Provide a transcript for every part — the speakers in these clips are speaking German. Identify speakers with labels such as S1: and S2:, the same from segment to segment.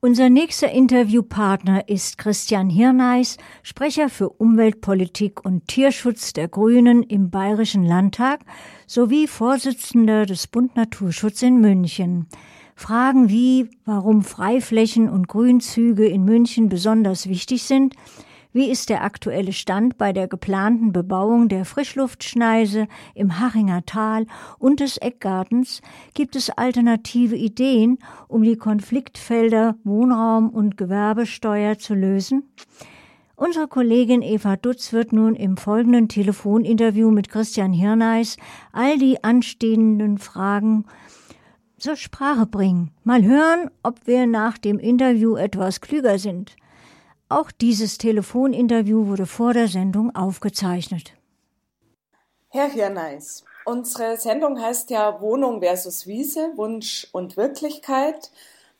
S1: Unser nächster Interviewpartner ist Christian Hirneis, Sprecher für Umweltpolitik und Tierschutz der Grünen im Bayerischen Landtag sowie Vorsitzender des Bund Naturschutz in München. Fragen wie, warum Freiflächen und Grünzüge in München besonders wichtig sind, wie ist der aktuelle Stand bei der geplanten Bebauung der Frischluftschneise im Hachinger Tal und des Eckgartens? Gibt es alternative Ideen, um die Konfliktfelder Wohnraum und Gewerbesteuer zu lösen? Unsere Kollegin Eva Dutz wird nun im folgenden Telefoninterview mit Christian Hirneis all die anstehenden Fragen zur Sprache bringen. Mal hören, ob wir nach dem Interview etwas klüger sind. Auch dieses Telefoninterview wurde vor der Sendung aufgezeichnet.
S2: Herr Hirneis, unsere Sendung heißt ja Wohnung versus Wiese, Wunsch und Wirklichkeit.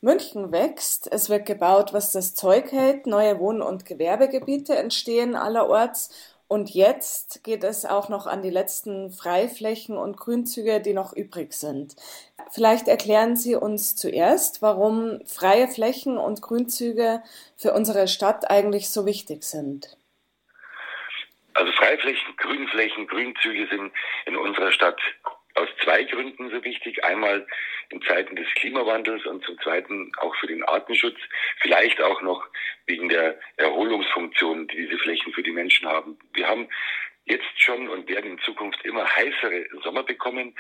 S2: München wächst, es wird gebaut, was das Zeug hält, neue Wohn- und Gewerbegebiete entstehen allerorts und jetzt geht es auch noch an die letzten Freiflächen und Grünzüge, die noch übrig sind. Vielleicht erklären Sie uns zuerst, warum freie Flächen und Grünzüge für unsere Stadt eigentlich so wichtig sind.
S3: Also Freiflächen, Grünflächen, Grünzüge sind in unserer Stadt aus zwei Gründen so wichtig. Einmal in Zeiten des Klimawandels und zum Zweiten auch für den Artenschutz. Vielleicht auch noch wegen der Erholungsfunktion, die diese Flächen für die Menschen haben. Wir haben jetzt schon und werden in Zukunft immer heißere Sommer bekommen.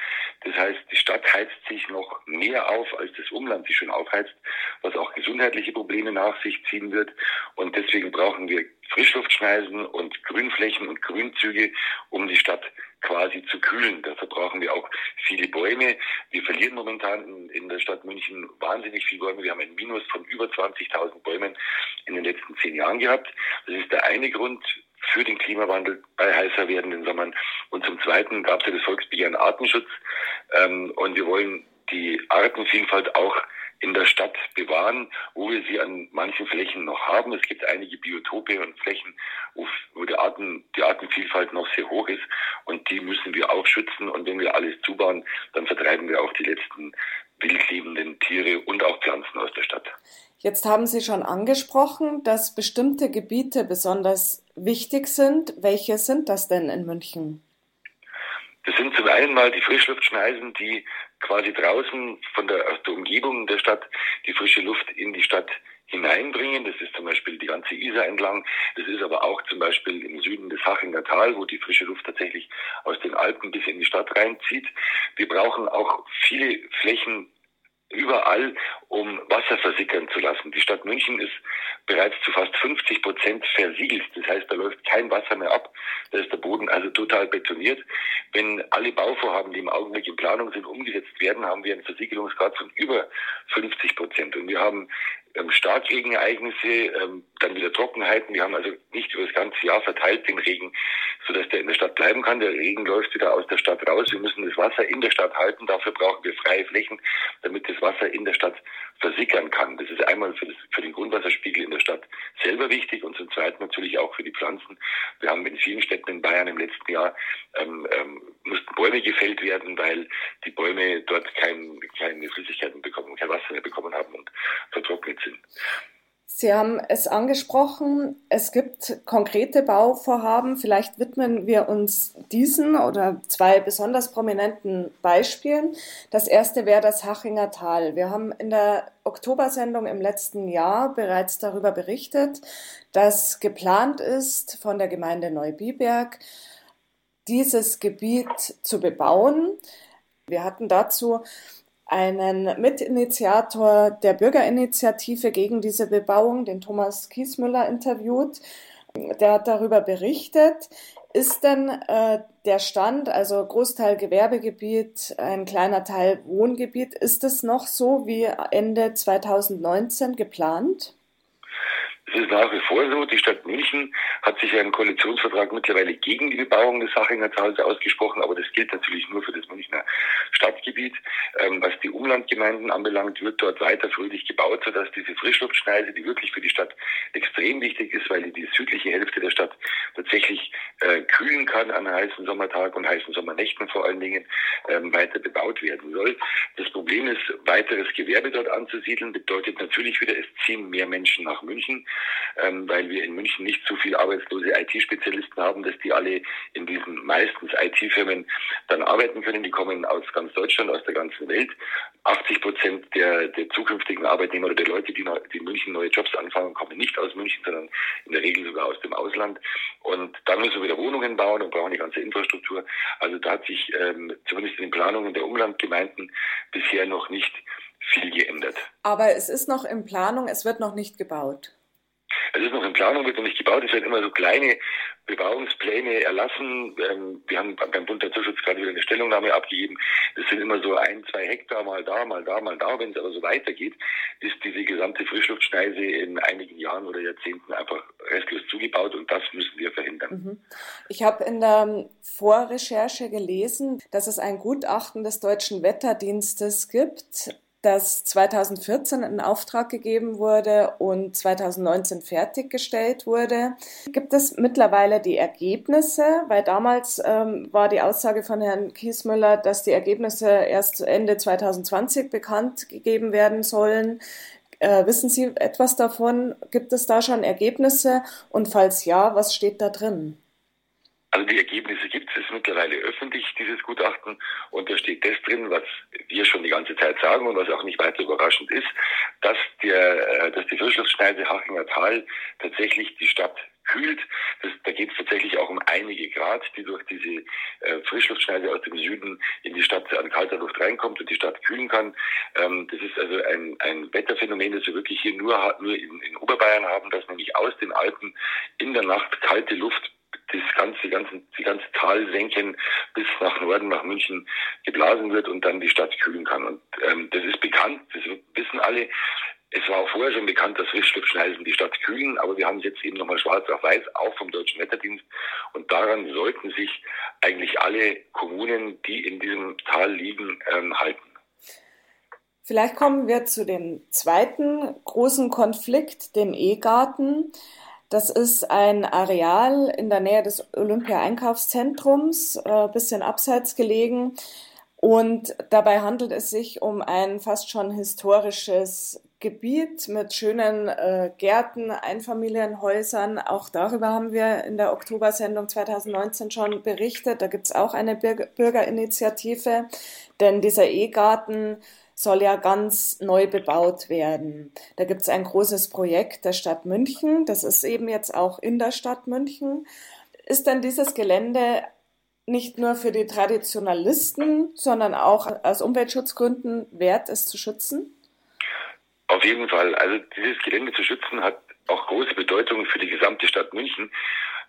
S3: Das heißt, die Stadt heizt sich noch mehr auf, als das Umland sich schon aufheizt, was auch gesundheitliche Probleme nach sich ziehen wird. Und deswegen brauchen wir Frischluftschneisen und Grünflächen und Grünzüge, um die Stadt quasi zu kühlen. Dafür brauchen wir auch viele Bäume. Wir verlieren momentan in, der Stadt München wahnsinnig viele Bäume. Wir haben ein Minus von über 20.000 Bäumen in den letzten zehn Jahren gehabt. Das ist der eine Grund für den Klimawandel bei heißer werdenden Sommern. Und zum Zweiten gab es ja das Volksbegehren Artenschutz. Ähm, und wir wollen die Artenvielfalt auch in der Stadt bewahren, wo wir sie an manchen Flächen noch haben. Es gibt einige Biotope und Flächen, wo, die, Arten, die Artenvielfalt noch sehr hoch ist und die müssen wir auch schützen. Und wenn wir alles zubauen, dann vertreiben wir auch die letzten wildlebenden Tiere und auch Pflanzen aus der Stadt.
S2: Jetzt haben Sie schon angesprochen, dass bestimmte Gebiete besonders wichtig sind. Welche sind das denn in München?
S3: Das sind zum einen mal die Frischluftschneisen, die quasi draußen von der, aus der Umgebung der Stadt die frische Luft in die Stadt hineinbringen. Das ist zum Beispiel die ganze Isar entlang. Das ist aber auch zum Beispiel im Süden des Hachinger Tal, wo die frische Luft tatsächlich aus den Alpen bis in die Stadt reinzieht. Wir brauchen auch viele Flächen überall, um Wasser versickern zu lassen. Die Stadt München ist bereits zu fast 50 Prozent versiegelt. Das heißt, da läuft kein Wasser mehr ab. Da ist der Boden also total betoniert. Wenn alle Bauvorhaben, die im Augenblick in Planung sind, umgesetzt werden, haben wir einen Versiegelungsgrad von über 50 Prozent. Und wir haben ähm, Starkregenereignisse, ähm, dann wieder Trockenheiten. Wir haben also nicht über das ganze Jahr verteilt den Regen, sodass der in der Stadt bleiben kann. Der Regen läuft wieder aus der Stadt raus. Wir müssen das Wasser in der Stadt halten. Dafür brauchen wir freie Flächen, damit das Wasser in der Stadt versickern kann. Das ist einmal für, das, für den Grundwasserspiegel in der Stadt selber wichtig und zum Zweiten natürlich auch für die Pflanzen. Wir haben in vielen Städten in Bayern im letzten Jahr ähm, ähm, mussten Bäume gefällt werden, weil die Bäume dort kein, keine Flüssigkeiten bekommen, kein Wasser mehr bekommen haben und vertrocknet sind.
S2: Sie haben es angesprochen, es gibt konkrete Bauvorhaben. Vielleicht widmen wir uns diesen oder zwei besonders prominenten Beispielen. Das erste wäre das Hachinger Tal. Wir haben in der Oktobersendung im letzten Jahr bereits darüber berichtet, dass geplant ist, von der Gemeinde Neubiberg dieses Gebiet zu bebauen. Wir hatten dazu einen Mitinitiator der Bürgerinitiative gegen diese Bebauung, den Thomas Kiesmüller, interviewt. Der hat darüber berichtet. Ist denn äh, der Stand, also Großteil Gewerbegebiet, ein kleiner Teil Wohngebiet, ist es noch so wie Ende 2019 geplant?
S3: Es ist nach wie vor so, die Stadt München hat sich ja im Koalitionsvertrag mittlerweile gegen die Bebauung des Sachinger Tals ausgesprochen, aber das gilt natürlich nur für das Münchner Stadtgebiet. Ähm, was die Umlandgemeinden anbelangt, wird dort weiter fröhlich gebaut, sodass diese Frischluftschneise, die wirklich für die Stadt extrem wichtig ist, weil die, die südliche Hälfte der Stadt tatsächlich äh, kühlen kann an heißen Sommertagen und heißen Sommernächten vor allen Dingen, ähm, weiter bebaut werden soll. Das Problem ist, weiteres Gewerbe dort anzusiedeln, bedeutet natürlich wieder, es ziehen mehr Menschen nach München, ähm, weil wir in München nicht so viele arbeitslose IT-Spezialisten haben, dass die alle in diesen meistens IT-Firmen dann arbeiten können. Die kommen aus ganz Deutschland, aus der ganzen Welt. 80 Prozent der, der zukünftigen Arbeitnehmer oder der Leute, die, die in München neue Jobs anfangen, kommen nicht aus München, sondern in der Regel sogar aus dem Ausland. Und dann müssen wir wieder Wohnungen bauen und brauchen die ganze Infrastruktur. Also da hat sich ähm, zumindest in den Planungen der Umlandgemeinden bisher noch nicht viel geändert.
S2: Aber es ist noch in Planung, es wird noch nicht gebaut.
S3: Es ist noch in Planung, wird noch nicht gebaut. Es werden immer so kleine Bebauungspläne erlassen. Ähm, wir haben beim Bund Naturschutz gerade wieder eine Stellungnahme abgegeben. Das sind immer so ein, zwei Hektar mal da, mal da, mal da. Wenn es aber so weitergeht, ist diese gesamte Frischluftschneise in einigen Jahren oder Jahrzehnten einfach restlos zugebaut und das müssen wir verhindern.
S2: Mhm. Ich habe in der Vorrecherche gelesen, dass es ein Gutachten des Deutschen Wetterdienstes gibt, das 2014 in Auftrag gegeben wurde und 2019 fertiggestellt wurde. Gibt es mittlerweile die Ergebnisse? Weil damals ähm, war die Aussage von Herrn Kiesmüller, dass die Ergebnisse erst Ende 2020 bekannt gegeben werden sollen. Äh, wissen Sie etwas davon? Gibt es da schon Ergebnisse? Und falls ja, was steht da drin?
S3: Also die Ergebnisse gibt es mittlerweile öffentlich, dieses Gutachten, und da steht das drin, was wir schon die ganze Zeit sagen und was auch nicht weiter überraschend ist, dass der, äh, dass die Frischluftschneise Hachinger Tal tatsächlich die Stadt kühlt. Das, da geht es tatsächlich auch um einige Grad, die durch diese äh, Frischluftschneise aus dem Süden in die Stadt an kalter Luft reinkommt und die Stadt kühlen kann. Ähm, das ist also ein, ein Wetterphänomen, das wir wirklich hier nur, nur in, in Oberbayern haben, dass nämlich aus den Alpen in der Nacht kalte Luft das ganze, die ganzen, die ganze Talsenken bis nach Norden, nach München geblasen wird und dann die Stadt kühlen kann. Und ähm, das ist bekannt, das wissen alle. Es war auch vorher schon bekannt, dass Frischluftschneisen die Stadt kühlen, aber wir haben es jetzt eben nochmal schwarz auf weiß, auch vom Deutschen Wetterdienst. Und daran sollten sich eigentlich alle Kommunen, die in diesem Tal liegen, ähm, halten.
S2: Vielleicht kommen wir zu dem zweiten großen Konflikt, dem E-Garten. Das ist ein Areal in der Nähe des Olympia-Einkaufszentrums, äh, bisschen abseits gelegen. Und dabei handelt es sich um ein fast schon historisches Gebiet mit schönen äh, Gärten, Einfamilienhäusern. Auch darüber haben wir in der Oktobersendung 2019 schon berichtet. Da gibt es auch eine Bürgerinitiative, denn dieser E-Garten soll ja ganz neu bebaut werden. Da gibt es ein großes Projekt der Stadt München. Das ist eben jetzt auch in der Stadt München. Ist denn dieses Gelände nicht nur für die Traditionalisten, sondern auch aus Umweltschutzgründen wert, es zu schützen?
S3: Auf jeden Fall. Also dieses Gelände zu schützen hat auch große Bedeutung für die gesamte Stadt München.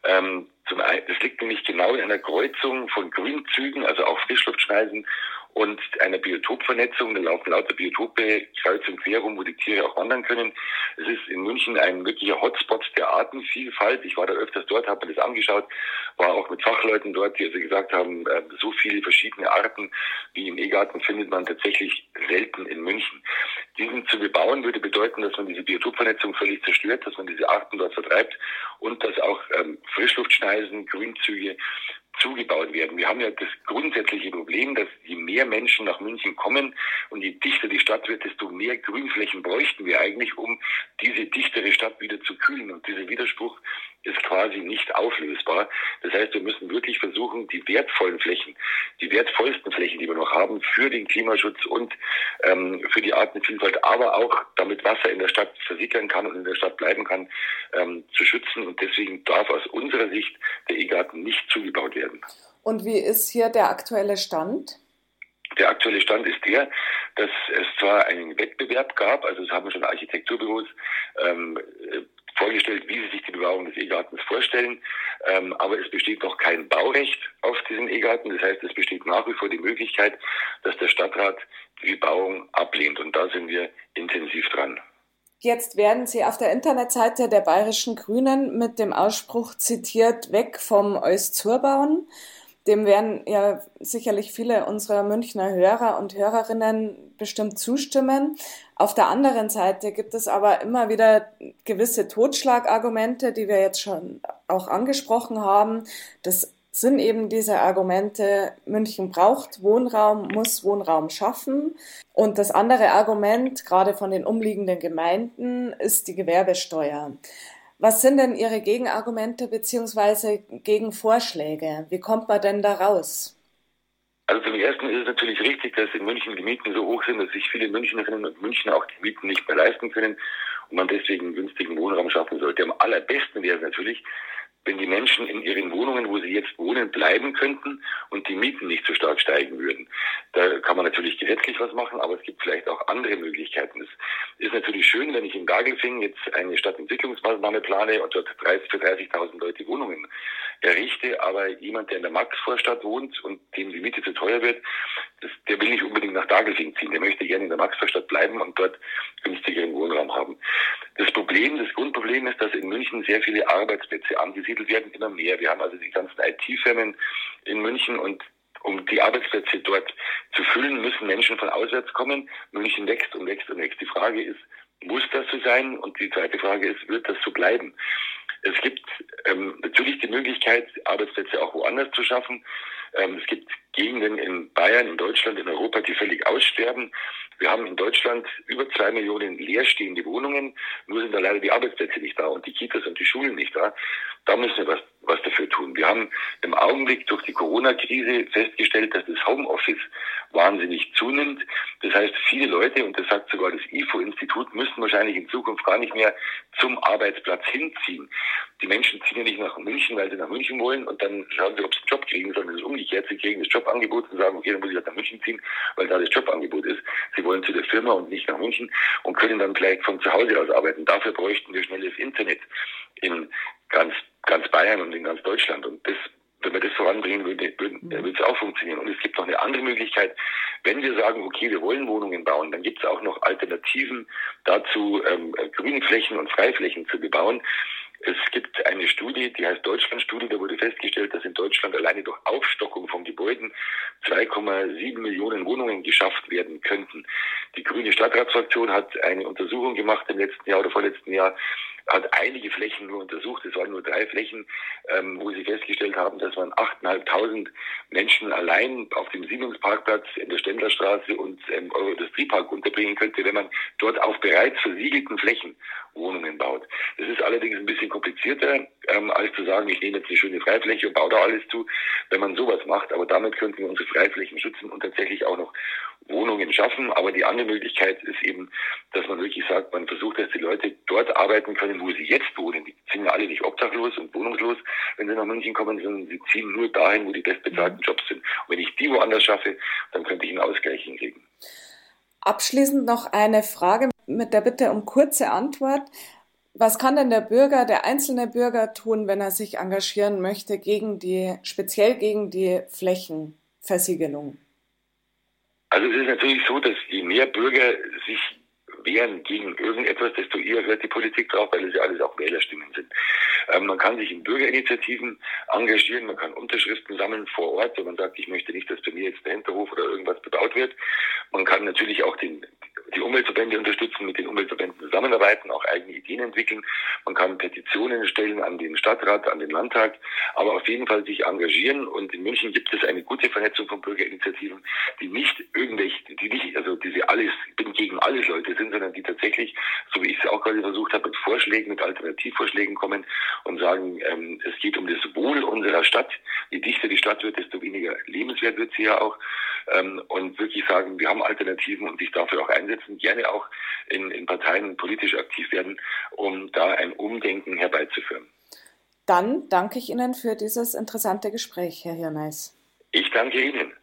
S3: Ähm, das liegt nämlich genau in einer Kreuzung von Grünzügen, also auch Frischluftschneisen und einer Biotopvernetzung. Da laufen lauter Biotope kreuz und quer rum, wo die Tiere auch wandern können. Es ist in München ein wirklicher Hotspot der Artenvielfalt. Ich war da öfters dort, habe mir das angeschaut, war auch mit Fachleuten dort, die also gesagt haben, äh, so viele verschiedene Arten wie im E-Garten findet man tatsächlich selten in München. Diesen zu bebauen würde bedeuten, dass man diese Biotopvernetzung völlig zerstört, dass man diese Arten dort vertreibt und dass auch ähm, Frischluftschneisen, Grünzüge zugebaut werden. Wir haben ja das grundsätzliche Problem, dass je mehr Menschen nach München kommen und je dichter die Stadt wird, desto mehr Grünflächen bräuchten wir eigentlich, um diese dichtere Stadt wieder zu kühlen. Und dieser Widerspruch ist quasi nicht auflösbar. Das heißt, wir müssen wirklich versuchen, die wertvollen Flächen, die wertvollsten Flächen, die wir noch haben, für den Klimaschutz und ähm, für die Artenvielfalt, aber auch damit Wasser in der Stadt versickern kann und in der Stadt bleiben kann, ähm, zu schützen. Und deswegen darf aus unserer Sicht der E-Garten nicht zugebaut werden.
S2: Und wie ist hier der aktuelle Stand?
S3: Der aktuelle Stand ist der, dass es zwar einen Wettbewerb gab, also es haben schon Architekturbüros ähm, vorgestellt, wie sie sich die Bebauung des E-Gartens vorstellen. Ähm, aber es besteht noch kein Baurecht auf diesen E-Garten. Das heißt, es besteht nach wie vor die Möglichkeit, dass der Stadtrat die Bebauung ablehnt. Und da sind wir intensiv dran.
S2: Jetzt werden Sie auf der Internetseite der Bayerischen Grünen mit dem Ausspruch zitiert, weg vom Eus bauen. Dem werden ja sicherlich viele unserer Münchner Hörer und Hörerinnen bestimmt zustimmen. Auf der anderen Seite gibt es aber immer wieder gewisse Totschlagargumente, die wir jetzt schon auch angesprochen haben. Das sind eben diese Argumente, München braucht Wohnraum, muss Wohnraum schaffen. Und das andere Argument, gerade von den umliegenden Gemeinden, ist die Gewerbesteuer. Was sind denn Ihre Gegenargumente bzw. Gegenvorschläge? Wie kommt man denn da raus?
S3: Also zum Ersten ist es natürlich richtig, dass in München die Mieten so hoch sind, dass sich viele Münchnerinnen und Münchner auch die Mieten nicht mehr leisten können und man deswegen günstigen Wohnraum schaffen sollte. Am allerbesten wäre es natürlich, wenn die Menschen in ihren Wohnungen, wo sie jetzt wohnen, bleiben könnten und die Mieten nicht so stark steigen würden. Da kann man natürlich gesetzlich was machen, aber es gibt vielleicht auch andere Möglichkeiten. Es ist natürlich schön, wenn ich in Gagelfing jetzt eine Stadtentwicklungsmaßnahme plane und dort für 30.000 Leute Wohnungen errichte, aber jemand, der in der Maxvorstadt wohnt und dem die Miete zu teuer wird, das, der will nicht unbedingt nach Dagelfing ziehen. Der möchte gerne in der Maxvorstadt bleiben und dort günstigeren Wohnraum haben. Das Problem, das Grundproblem ist, dass in München sehr viele Arbeitsplätze angesiedelt werden, immer mehr. Wir haben also die ganzen IT-Firmen in München und um die Arbeitsplätze dort zu füllen, müssen Menschen von auswärts kommen. München wächst und wächst und wächst. Die Frage ist, muss das so sein? Und die zweite Frage ist, wird das so bleiben? Es gibt ähm, natürlich die Möglichkeit, Arbeitsplätze auch woanders zu schaffen. Ähm, es gibt Gegenden in Bayern, in Deutschland, in Europa, die völlig aussterben. Wir haben in Deutschland über zwei Millionen leerstehende Wohnungen, nur sind da leider die Arbeitsplätze nicht da und die Kitas und die Schulen nicht da. Da müssen wir was, was dafür tun. Wir haben im Augenblick durch die Corona-Krise festgestellt, dass das Homeoffice wahnsinnig zunimmt. Das heißt, viele Leute, und das sagt sogar das IFO-Institut, müssen wahrscheinlich in Zukunft gar nicht mehr zum Arbeitsplatz hinziehen. Die Menschen ziehen ja nicht nach München, weil sie nach München wollen und dann schauen sie, ob sie einen Job kriegen, sondern es ist umgekehrt. Sie kriegen das Jobangebot und sagen, okay, dann muss ich halt nach München ziehen, weil da das Jobangebot ist. Sie wollen zu der Firma und nicht nach München und können dann vielleicht von zu Hause aus arbeiten. Dafür bräuchten wir schnelles Internet in ganz, ganz Bayern und in ganz Deutschland. Und das wenn wir das voranbringen, würde, würde, mhm. würde es auch funktionieren. Und es gibt noch eine andere Möglichkeit. Wenn wir sagen, okay, wir wollen Wohnungen bauen, dann gibt es auch noch Alternativen dazu, ähm, Grünflächen und Freiflächen zu bebauen. Es gibt eine Studie, die heißt Deutschland-Studie, da wurde festgestellt, dass in Deutschland alleine durch Aufstockung von Gebäuden 2,7 Millionen Wohnungen geschafft werden könnten. Die Grüne Stadtratsfraktion hat eine Untersuchung gemacht im letzten Jahr oder vorletzten Jahr, hat einige Flächen nur untersucht, es waren nur drei Flächen, ähm, wo sie festgestellt haben, dass man 8.500 Menschen allein auf dem Siemensparkplatz in der Stendlerstraße und im Euroindustriepark unterbringen könnte, wenn man dort auf bereits versiegelten Flächen Wohnungen baut. Das ist allerdings ein bisschen komplizierter, ähm, als zu sagen, ich nehme jetzt eine schöne Freifläche und baue da alles zu, wenn man sowas macht. Aber damit könnten wir unsere Freiflächen schützen und tatsächlich auch noch Wohnungen schaffen. Aber die andere Möglichkeit ist eben, dass man wirklich sagt, man versucht, dass die Leute dort arbeiten können, wo sie jetzt wohnen. Die sind ja alle nicht obdachlos und wohnungslos, wenn sie nach München kommen, sondern sie ziehen nur dahin, wo die bestbezahlten Jobs sind. Und wenn ich die woanders schaffe, dann könnte ich einen Ausgleich hinkriegen.
S2: Abschließend noch eine Frage mit der Bitte um kurze Antwort. Was kann denn der Bürger, der einzelne Bürger tun, wenn er sich engagieren möchte gegen die, speziell gegen die Flächenversiegelung?
S3: Also es ist natürlich so, dass je mehr Bürger sich wehren gegen irgendetwas, desto eher hört die Politik drauf, weil es ja alles auch Wählerstimmen sind. Ähm, man kann sich in Bürgerinitiativen engagieren, man kann Unterschriften sammeln vor Ort, wenn man sagt, ich möchte nicht, dass bei mir jetzt der Hinterhof oder irgendwas bebaut wird. Man kann natürlich auch den die Umweltverbände unterstützen, mit den Umweltverbänden zusammenarbeiten, auch eigene Ideen entwickeln. Man kann Petitionen stellen an den Stadtrat, an den Landtag, aber auf jeden Fall sich engagieren. Und in München gibt es eine gute Vernetzung von Bürgerinitiativen, die nicht irgendwelche, die nicht, also diese alles, ich bin gegen alles Leute sind, sondern die tatsächlich, so wie ich es auch gerade versucht habe, mit Vorschlägen, mit Alternativvorschlägen kommen und sagen, ähm, es geht um das Wohl unserer Stadt. Je dichter die Stadt wird, desto weniger lebenswert wird sie ja auch. Ähm, und wirklich sagen, wir haben Alternativen und sich dafür auch einsetzen gerne auch in, in Parteien politisch aktiv werden, um da ein Umdenken herbeizuführen.
S2: Dann danke ich Ihnen für dieses interessante Gespräch, Herr Hirneis.
S3: Ich danke Ihnen.